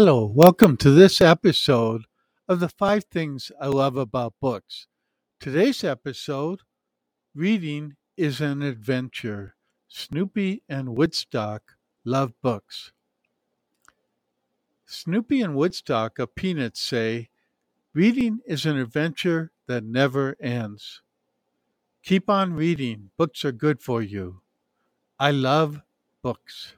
Hello, welcome to this episode of the five things I love about books. Today's episode Reading is an Adventure. Snoopy and Woodstock love books. Snoopy and Woodstock of Peanuts say, Reading is an adventure that never ends. Keep on reading. Books are good for you. I love books.